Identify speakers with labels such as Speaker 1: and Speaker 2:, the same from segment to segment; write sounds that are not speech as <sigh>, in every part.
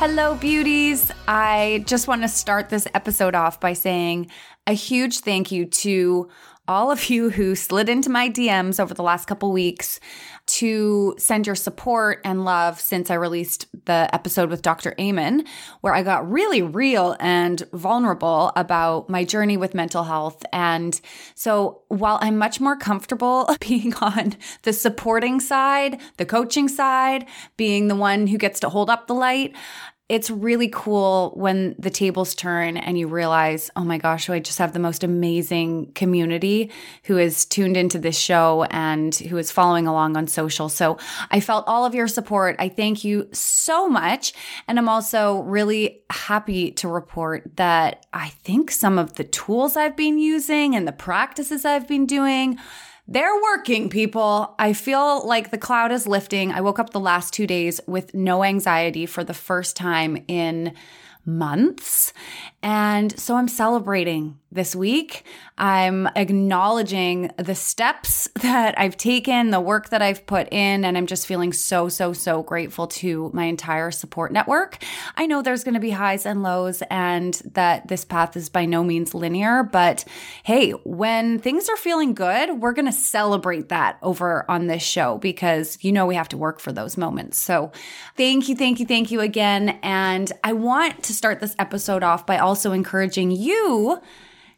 Speaker 1: Hello, beauties. I just want to start this episode off by saying a huge thank you to all of you who slid into my DMs over the last couple weeks to send your support and love since I released the episode with Dr. Amen, where I got really real and vulnerable about my journey with mental health. And so while I'm much more comfortable <laughs> being on the supporting side, the coaching side, being the one who gets to hold up the light, it's really cool when the tables turn and you realize, oh my gosh, I just have the most amazing community who is tuned into this show and who is following along on social. So I felt all of your support. I thank you so much. And I'm also really happy to report that I think some of the tools I've been using and the practices I've been doing they're working, people. I feel like the cloud is lifting. I woke up the last two days with no anxiety for the first time in months. And so I'm celebrating this week. I'm acknowledging the steps <laughs> that I've taken, the work that I've put in, and I'm just feeling so, so, so grateful to my entire support network. I know there's going to be highs and lows, and that this path is by no means linear, but hey, when things are feeling good, we're going to celebrate that over on this show because you know we have to work for those moments. So thank you, thank you, thank you again. And I want to start this episode off by also encouraging you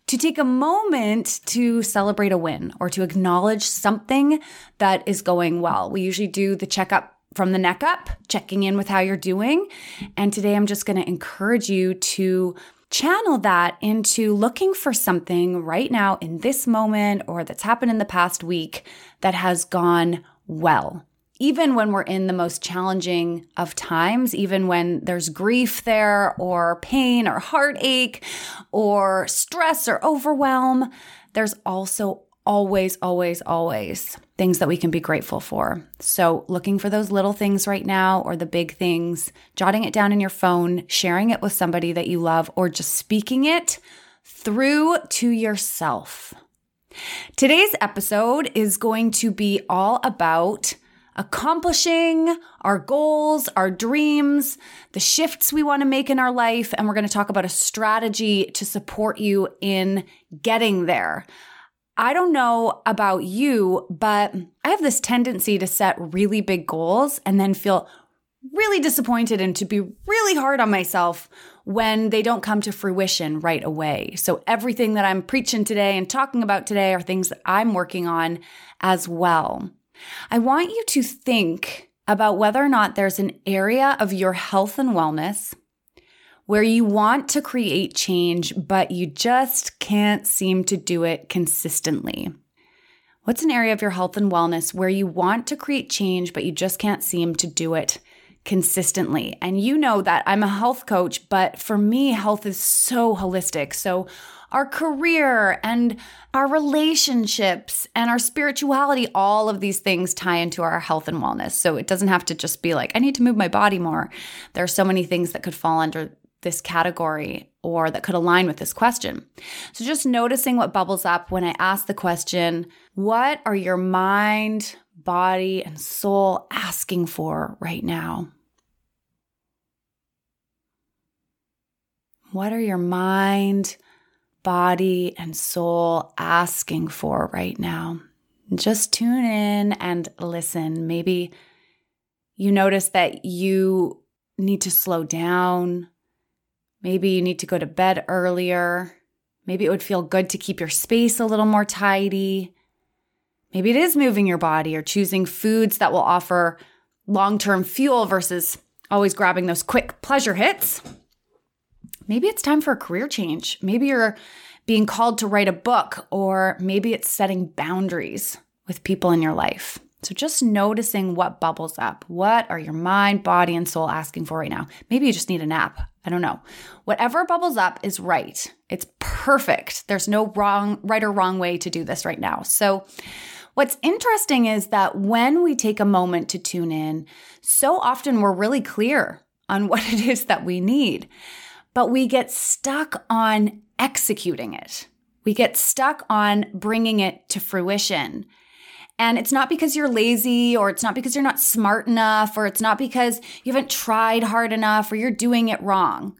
Speaker 1: to take a moment to celebrate a win or to acknowledge something that is going well. We usually do the checkup from the neck up, checking in with how you're doing. And today I'm just going to encourage you to channel that into looking for something right now in this moment or that's happened in the past week that has gone well even when we're in the most challenging of times, even when there's grief there or pain or heartache or stress or overwhelm, there's also always, always, always things that we can be grateful for. So, looking for those little things right now or the big things, jotting it down in your phone, sharing it with somebody that you love, or just speaking it through to yourself. Today's episode is going to be all about accomplishing our goals, our dreams, the shifts we want to make in our life. And we're going to talk about a strategy to support you in getting there. I don't know about you, but I have this tendency to set really big goals and then feel really disappointed and to be really hard on myself when they don't come to fruition right away. So, everything that I'm preaching today and talking about today are things that I'm working on as well. I want you to think about whether or not there's an area of your health and wellness where you want to create change, but you just can't seem to do it consistently. What's an area of your health and wellness where you want to create change, but you just can't seem to do it consistently? And you know that I'm a health coach, but for me, health is so holistic. So, our career and our relationships and our spirituality, all of these things tie into our health and wellness. So it doesn't have to just be like, I need to move my body more. There are so many things that could fall under this category or that could align with this question. So just noticing what bubbles up when I ask the question, what are your mind, body, and soul asking for right now? What are your mind, body and soul asking for right now. Just tune in and listen. Maybe you notice that you need to slow down. Maybe you need to go to bed earlier. Maybe it would feel good to keep your space a little more tidy. Maybe it is moving your body or choosing foods that will offer long term fuel versus always grabbing those quick pleasure hits. Maybe it's time for a career change. Maybe you're being called to write a book, or maybe it's setting boundaries with people in your life. So, just noticing what bubbles up. What are your mind, body, and soul asking for right now? Maybe you just need a nap. I don't know. Whatever bubbles up is right. It's perfect. There's no wrong, right or wrong way to do this right now. So, what's interesting is that when we take a moment to tune in, so often we're really clear on <laughs> what it is that we need, but we get stuck on executing it. We get stuck on bringing it to fruition. And it's not because you're lazy or it's not because you're not smart enough or it's not because you haven't tried hard enough or you're doing it wrong.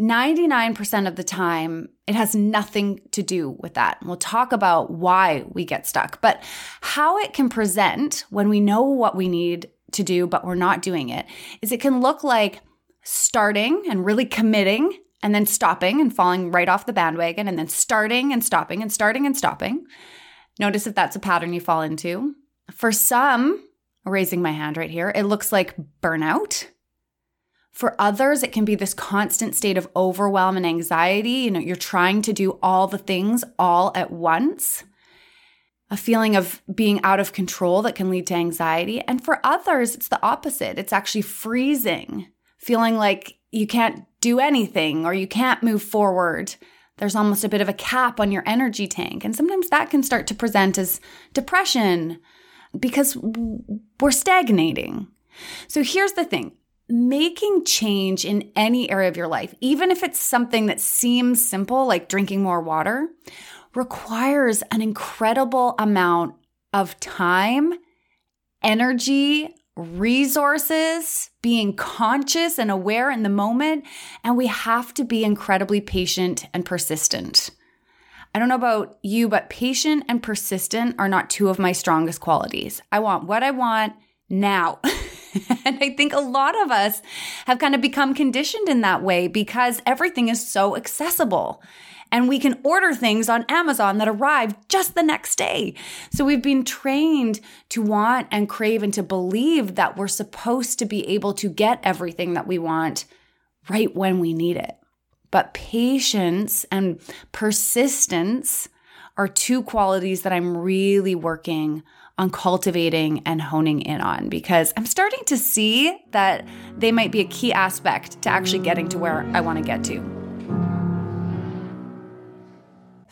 Speaker 1: 99% of the time, it has nothing to do with that. We'll talk about why we get stuck, but how it can present when we know what we need to do, but we're not doing it, is it can look like starting and really committing and then stopping and falling right off the bandwagon and then starting and stopping and starting and stopping. Notice if that's a pattern you fall into. For some, raising my hand right here, it looks like burnout. For others, it can be this constant state of overwhelm and anxiety. You know, you're trying to do all the things all at once. A feeling of being out of control that can lead to anxiety. And for others, it's the opposite. It's actually freezing, feeling like you can't do anything or you can't move forward there's almost a bit of a cap on your energy tank. And sometimes that can start to present as depression because we're stagnating. So here's the thing making change in any area of your life, even if it's something that seems simple, like drinking more water, requires an incredible amount of time, energy, resources, being conscious and aware in the moment, and we have to be incredibly patient and persistent. I don't know about you, but patient and persistent are not two of my strongest qualities. I want what I want now. <laughs> and I think a lot of us have kind of become conditioned in that way because everything is so accessible and we can order things on Amazon that arrive just the next day. So we've been trained to want and crave and to believe that we're supposed to be able to get everything that we want right when we need it. But patience and persistence are two qualities that I'm really working on cultivating and honing in on because I'm starting to see that they might be a key aspect to actually getting to where I want to get to.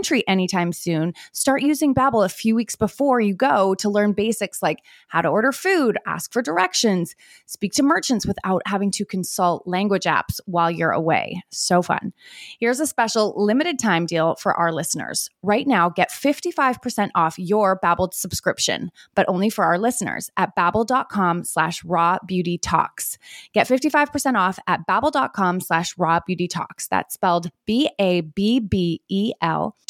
Speaker 1: country anytime soon, start using Babbel a few weeks before you go to learn basics like how to order food, ask for directions, speak to merchants without having to consult language apps while you're away. So fun. Here's a special limited time deal for our listeners. Right now, get 55% off your Babbel subscription, but only for our listeners at babbel.com slash raw beauty talks. Get 55% off at babbel.com slash raw beauty talks. That's spelled B-A-B-B-E-L dot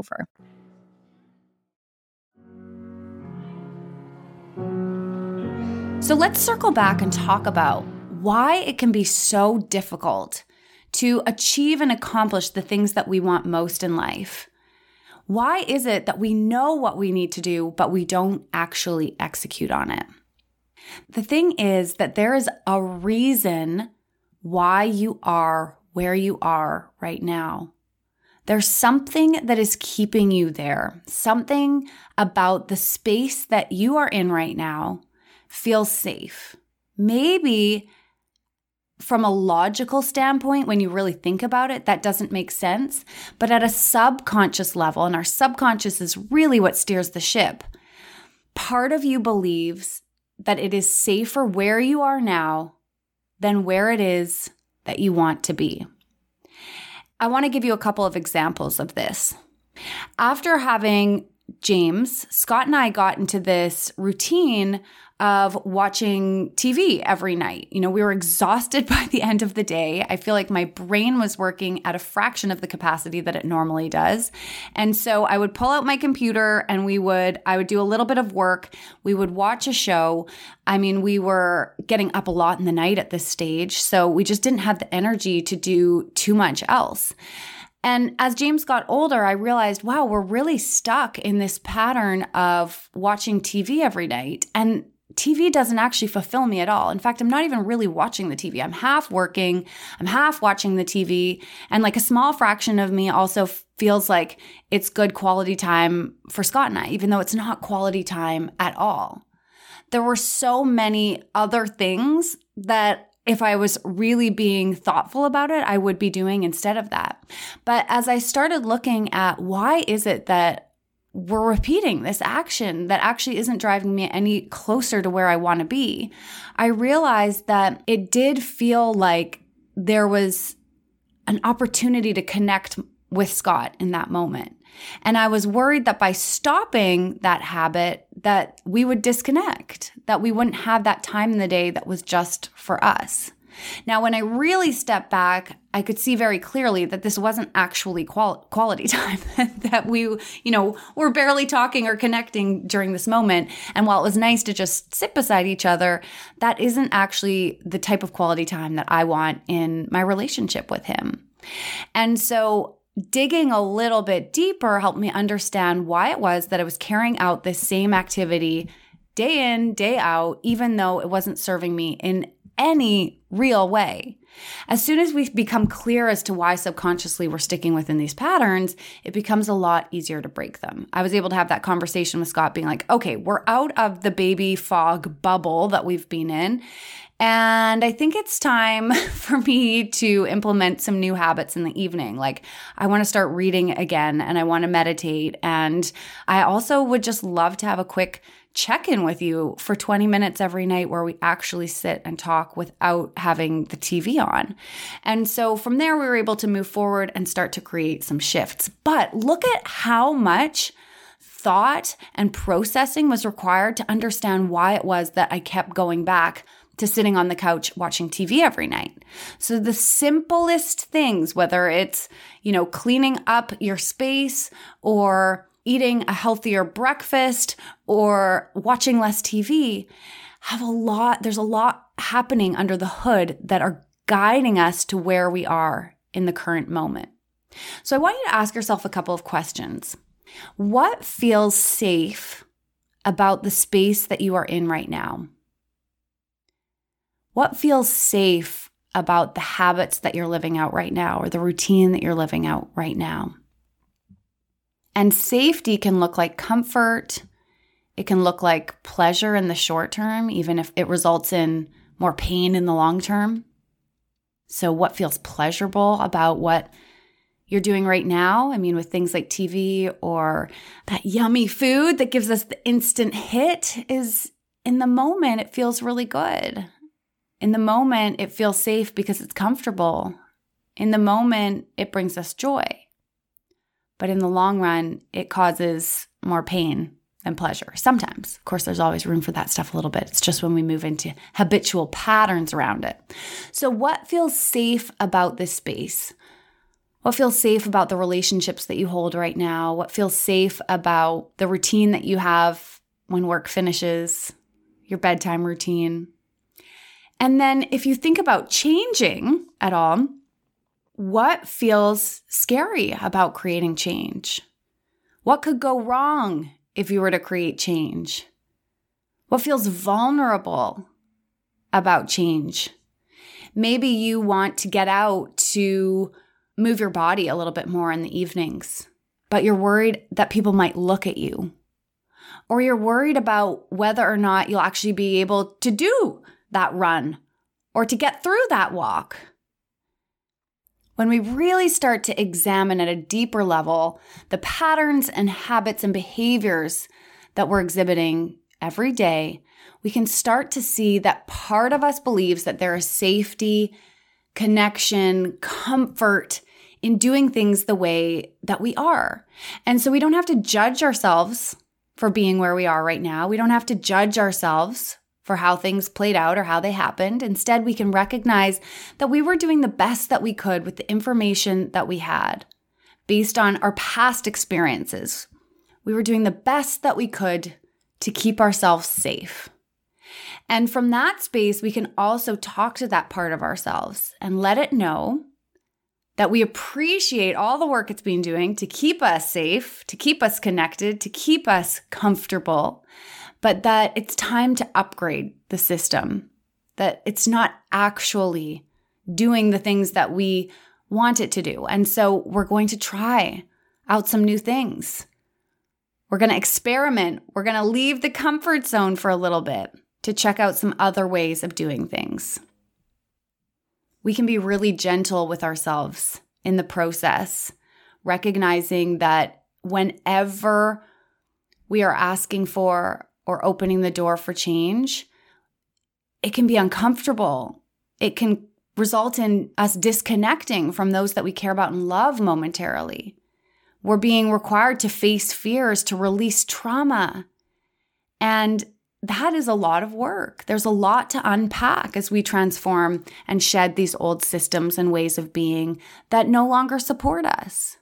Speaker 1: So let's circle back and talk about why it can be so difficult to achieve and accomplish the things that we want most in life. Why is it that we know what we need to do, but we don't actually execute on it? The thing is that there is a reason why you are where you are right now. There's something that is keeping you there, something about the space that you are in right now feels safe. Maybe from a logical standpoint, when you really think about it, that doesn't make sense. But at a subconscious level, and our subconscious is really what steers the ship, part of you believes that it is safer where you are now than where it is that you want to be. I want to give you a couple of examples of this. After having James, Scott and I got into this routine of watching TV every night. You know, we were exhausted <laughs> by the end of the day. I feel like my brain was working at a fraction of the capacity that it normally does. And so I would pull out my computer and we would, I would do a little bit of work. We would watch a show. I mean, we were getting up a lot in the night at this stage. So we just didn't have the energy to do too much else. And as James got older, I realized, wow, we're really stuck in this pattern of watching TV every night. And TV doesn't actually fulfill me at all. In fact, I'm not even really watching the TV. I'm half working, I'm half watching the TV, and like a small fraction of me also feels like it's good quality time for Scott and I, even though it's not quality time at all. There were so many other things that if I was really being thoughtful about it, I would be doing instead of that. But as I started looking at why is it that we're repeating this action that actually isn't driving me any closer to where I want to be, I realized that it did feel like there was an opportunity to connect with Scott in that moment. And I was worried that by stopping that habit that we would disconnect, that we wouldn't have that time in the day that was just for us. Now, when I really stepped back, I could see very clearly that this wasn't actually qual- quality <laughs> time, that we, you know, were barely talking or connecting during this moment. And while it was nice to just sit beside each other, that isn't actually the type of quality time that I want in my relationship with him. And so digging a little bit deeper helped me understand why it was that I was carrying out this same activity day in, day out, even though it wasn't serving me in any real way. As soon as we become clear as to why subconsciously we're sticking within these patterns, it becomes a lot easier to break them. I was able to have that conversation with Scott, being like, okay, we're out of the baby fog bubble that we've been in. And I think it's time <laughs> for me to implement some new habits in the evening. Like, I want to start reading again and I want to meditate. And I also would just love to have a quick check in with you for 20 minutes every night where we actually sit and talk without having the TV on. And so from there, we were able to move forward and start to create some shifts. But look at how much thought and processing was required to understand why it was that I kept going back to sitting on the couch watching TV every night. So the simplest things, whether it's, you know, cleaning up your space or eating a healthier breakfast or watching less TV have a lot, there's a lot happening under the hood that are guiding us to where we are in the current moment. So I want you to ask yourself a couple of questions. What feels safe about the space that you are in right now? What feels safe about the habits that you're living out right now or the routine that you're living out right now? And safety can look like comfort. It can look like pleasure in the short term, even if it results in more pain in the long term. So, what feels pleasurable about what you're doing right now. I mean, with things like TV or that yummy food that gives us the instant hit, is in the moment, it feels really good. In the moment, it feels safe because it's comfortable. In the moment, it brings us joy. But in the long run, it causes more pain than pleasure. Sometimes. Of course, there's always room for that stuff a little bit. It's just when we move into habitual patterns around it. So, what feels safe about this space? What feels safe about the relationships that you hold right now? What feels safe about the routine that you have when work finishes, your bedtime routine? And then, if you think about changing at all, what feels scary about creating change? What could go wrong if you were to create change? What feels vulnerable about change? Maybe you want to get out to move your body a little bit more in the evenings, but you're worried that people might look at you. Or you're worried about whether or not you'll actually be able to do that run or to get through that walk. When we really start to examine at a deeper level the patterns and habits and behaviors that we're exhibiting every day, we can start to see that part of us believes that there is safety, connection, comfort in doing things the way that we are. And so we don't have to judge ourselves for being where we are right now. We don't have to judge ourselves for how things played out or how they happened. Instead, we can recognize that we were doing the best that we could with the information that we had based on our past experiences. We were doing the best that we could to keep ourselves safe. And from that space, we can also talk to that part of ourselves and let it know that we appreciate all the work it's been doing to keep us safe, to keep us connected, to keep us comfortable, but that it's time to upgrade the system, that it's not actually doing the things that we want it to do. And so we're going to try out some new things. We're going to experiment. We're going to leave the comfort zone for a little bit to check out some other ways of doing things. We can be really gentle with ourselves in the process, recognizing that whenever we are asking for or opening the door for change, it can be uncomfortable. It can result in us disconnecting from those that we care about and love momentarily. We're being required to face fears, to release trauma. And that is a lot of work. There's a lot to unpack as we transform and shed these old systems and ways of being that no longer support us.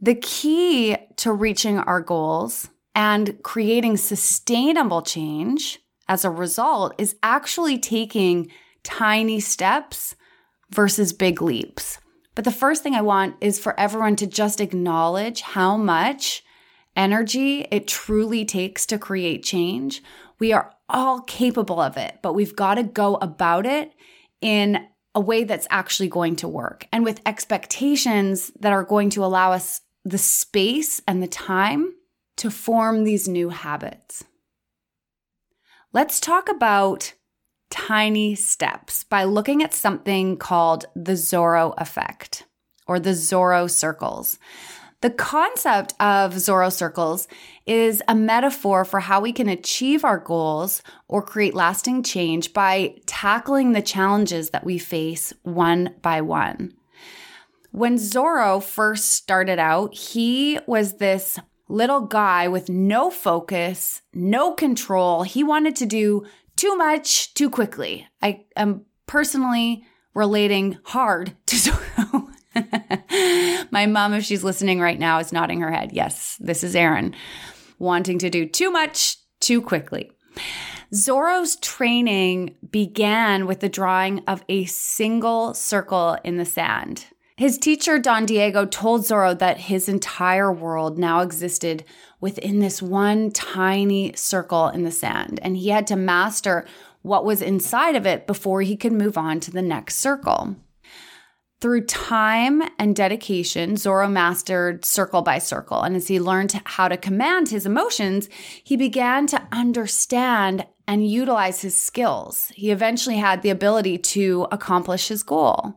Speaker 1: The key to reaching our goals and creating sustainable change as a result is actually taking tiny steps versus big leaps. But the first thing I want is for everyone to just acknowledge how much energy it truly takes to create change. We are all capable of it, but we've got to go about it in a way that's actually going to work and with expectations that are going to allow us the space and the time to form these new habits. Let's talk about tiny steps by looking at something called the Zorro effect or the Zorro circles. The concept of Zorro circles is a metaphor for how we can achieve our goals or create lasting change by tackling the challenges that we face one by one. When Zorro first started out, he was this little guy with no focus, no control. He wanted to do too much too quickly. I am personally relating hard <laughs> to Zorro. <laughs> My mom, if she's listening right now, is nodding her head. Yes, this is Erin wanting to do too much too quickly. Zorro's training began with the drawing of a single circle in the sand. His teacher, Don Diego, told Zorro that his entire world now existed within this one tiny circle in the sand, and he had to master what was inside of it before he could move on to the next circle. Through time and dedication, Zorro mastered circle by circle. And as he learned how to command his emotions, he began to understand and utilize his skills. He eventually had the ability to accomplish his goal.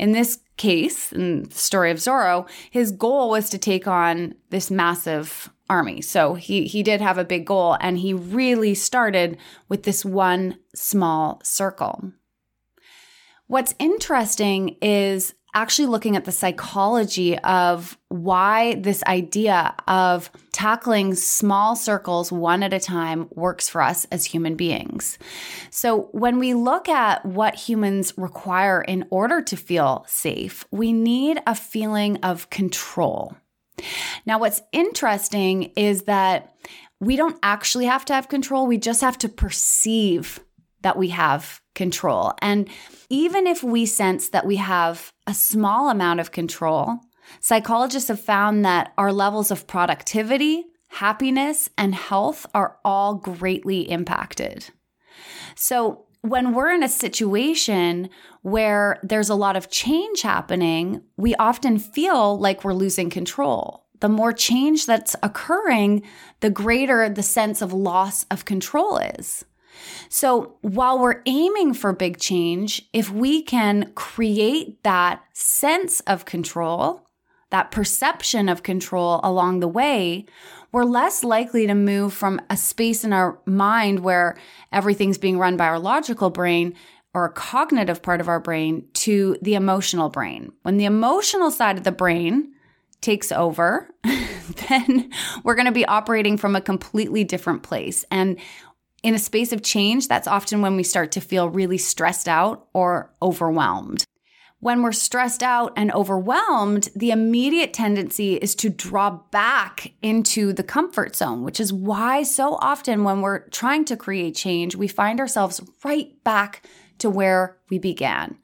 Speaker 1: In this case, in the story of Zorro, his goal was to take on this massive army. So he he did have a big goal and he really started with this one small circle. What's interesting is actually looking at the psychology of why this idea of tackling small circles one at a time works for us as human beings. So, when we look at what humans require in order to feel safe, we need a feeling of control. Now, what's interesting is that we don't actually have to have control, we just have to perceive that we have control. And even if we sense that we have a small amount of control, psychologists have found that our levels of productivity, happiness, and health are all greatly impacted. So, when we're in a situation where there's a lot of change happening, we often feel like we're losing control. The more change that's occurring, the greater the sense of loss of control is. So while we're aiming for big change, if we can create that sense of control, that perception of control along the way, we're less likely to move from a space in our mind where everything's being run by our logical brain or a cognitive part of our brain to the emotional brain. When the emotional side of the brain takes over, <laughs> then we're going to be operating from a completely different place. And in a space of change, that's often when we start to feel really stressed out or overwhelmed. When we're stressed out and overwhelmed, the immediate tendency is to draw back into the comfort zone, which is why so often when we're trying to create change, we find ourselves right back to where we began.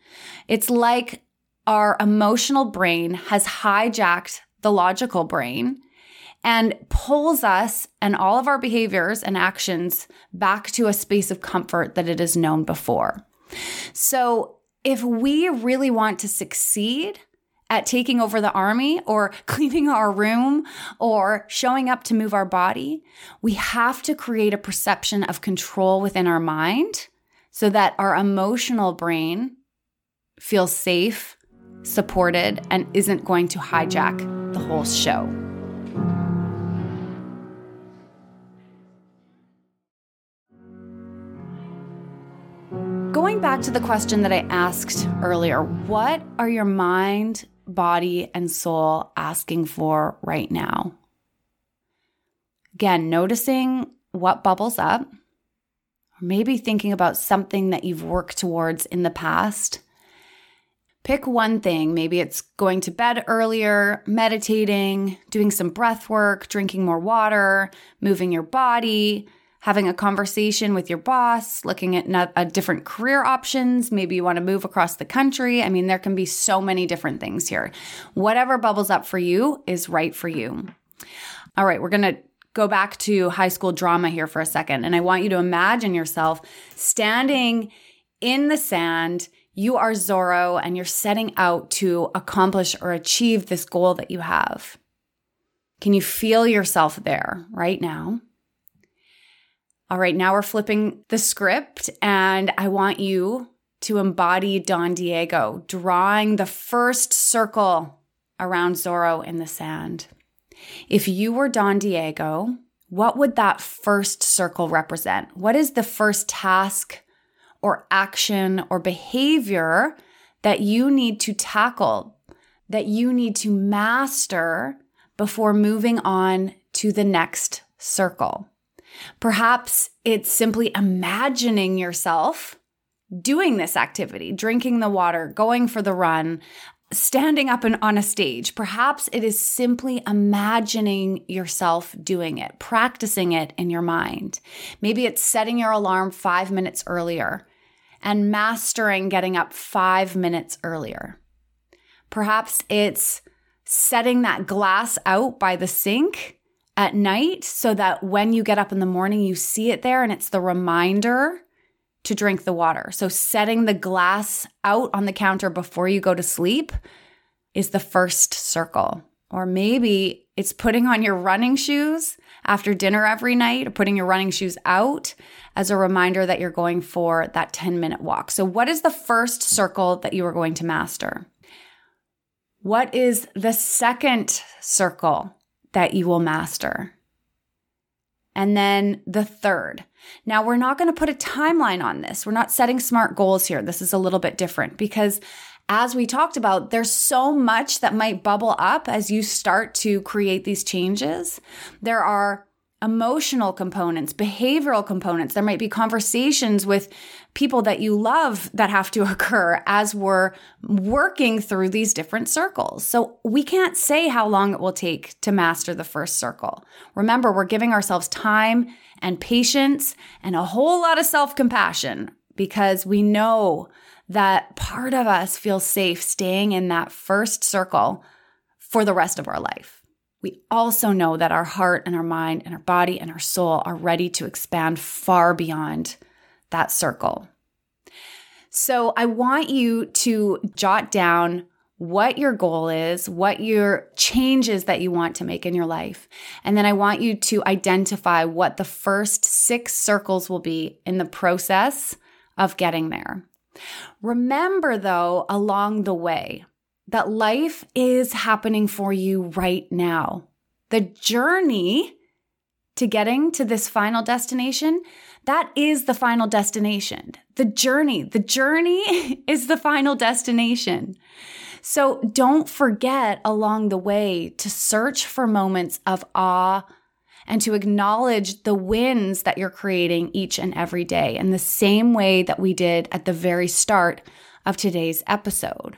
Speaker 1: It's like our emotional brain has hijacked the logical brain and pulls us and all of our behaviors and actions back to a space of comfort that it has known before. So, if we really want to succeed at taking over the army or <laughs> cleaning our room or showing up to move our body, we have to create a perception of control within our mind so that our emotional brain feels safe, supported, and isn't going to hijack the whole show. Going back to the question that I asked earlier, what are your mind, body, and soul asking for right now? Again, noticing what bubbles up, or maybe thinking about something that you've worked towards in the past. Pick one thing. Maybe it's going to bed earlier, meditating, doing some breath work, drinking more water, moving your body, having a conversation with your boss, looking at a uh, different career options. Maybe you want to move across the country. I mean, there can be so many different things here. Whatever bubbles up for you is right for you. All right, we're going to go back to high school drama here for a second. And I want you to imagine yourself standing in the sand. You are Zorro and you're setting out to accomplish or achieve this goal that you have. Can you feel yourself there right now? All right, now we're flipping the script, and I want you to embody Don Diego, drawing the first circle around Zorro in the sand. If you were Don Diego, what would that first circle represent? What is the first task or action or behavior that you need to tackle, that you need to master before moving on to the next circle? Perhaps it's simply imagining yourself doing this activity, drinking the water, going for the run, standing up and on a stage. Perhaps it is simply imagining yourself doing it, practicing it in your mind. Maybe it's setting your alarm five minutes earlier and mastering getting up five minutes earlier. Perhaps it's setting that glass out by the sink at night so that when you get up in the morning, you see it there and it's the reminder to drink the water. So, setting the glass out on the counter before you go to sleep is the first circle. Or maybe it's putting on your running shoes after dinner every night, or putting your running shoes out as a reminder that you're going for that 10 minute walk. So, what is the first circle that you are going to master? What is the second circle that you will master? And then the third. Now, we're not going to put a timeline on this. We're not setting smart goals here. This is a little bit different because as we talked about, there's so much that might bubble up as you start to create these changes. There are emotional components, behavioral components. There might be conversations with people that you love that have to <laughs> occur as we're working through these different circles. So we can't say how long it will take to master the first circle. Remember, we're giving ourselves time and patience and a whole lot of self compassion because we know that part of us feels safe staying in that first circle for the rest of our life. We also know that our heart and our mind and our body and our soul are ready to expand far beyond that circle. So I want you to jot down what your goal is, what your changes that you want to make in your life. And then I want you to identify what the first six circles will be in the process of getting there. Remember, though, along the way, that life is happening for you right now. The journey to getting to this final destination, that is the final destination. The journey, the journey <laughs> is the final destination. So don't forget along the way to search for moments of awe and to acknowledge the wins that you're creating each and every day in the same way that we did at the very start of today's episode.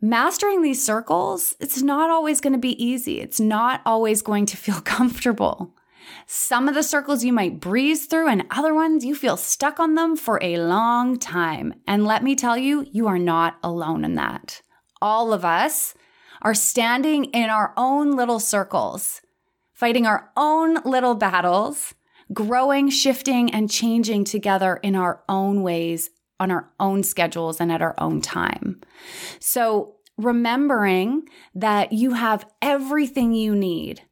Speaker 1: Mastering these circles, it's not always going to be easy. It's not always going to feel <laughs> comfortable. Some of the circles you might breeze through, and other ones you feel stuck on them for a long time. And let me tell you, you are not alone in that. All of us are standing in our own little circles fighting our own little battles, growing, shifting, and changing together in our own ways, on our own schedules, and at our own time. So, remembering that you have everything you need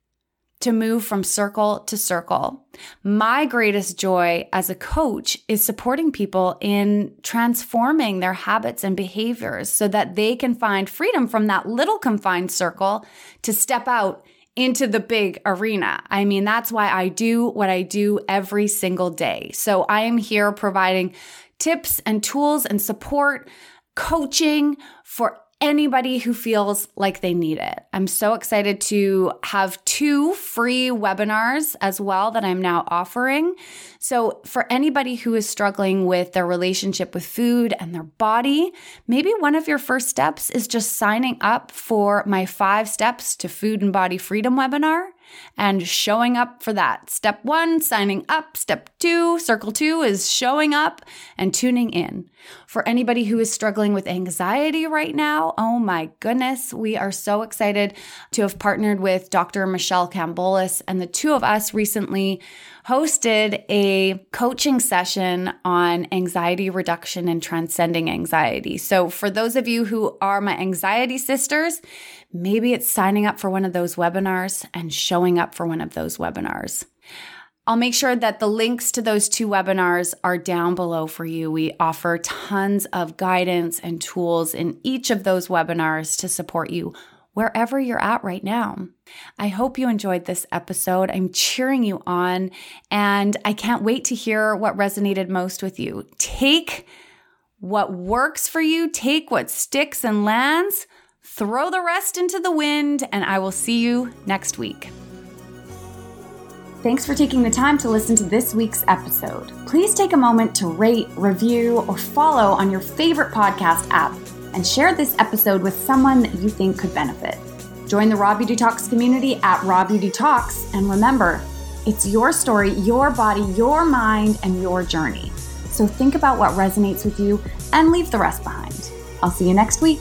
Speaker 1: to move from circle to circle. My greatest joy as a coach is supporting people in transforming their habits and behaviors so that they can find freedom from that little confined circle to step out into the big arena. I mean, that's why I do what I do every single day. So I am here providing tips and tools and support, coaching for anybody who feels like they need it. I'm so excited to have two free webinars as well that I'm now offering. So, for anybody who is struggling with their relationship with food and their body, maybe one of your first steps is just signing up for my five steps to food and body freedom webinar and showing up for that. Step one, signing up. Step two, circle two is showing up and tuning in. For anybody who is struggling with anxiety right now, oh my goodness, we are so excited to have partnered with Dr. Michele Kambolis, and the two of us recently hosted a coaching session on anxiety reduction and transcending anxiety. So, for those of you who are my anxiety sisters, maybe it's signing up for one of those webinars and showing up for one of those webinars. I'll make sure that the links to those two webinars are down below for you. We offer tons of guidance and tools in each of those webinars to support you wherever you're at right now. I hope you enjoyed this episode. I'm cheering you on, and I can't wait to hear what resonated most with you. Take what works for you, take what sticks and lands, throw the rest into the wind, and I will see you next week. Thanks for taking the time to listen to this week's episode. Please take a moment to rate, review, or follow on your favorite podcast app and share this episode with someone that you think could benefit. Join the Raw Beauty Talks community at Raw Beauty Talks, and remember, it's your story, your body, your mind, and your journey. So think about what resonates with you and leave the rest behind. I'll see you next week.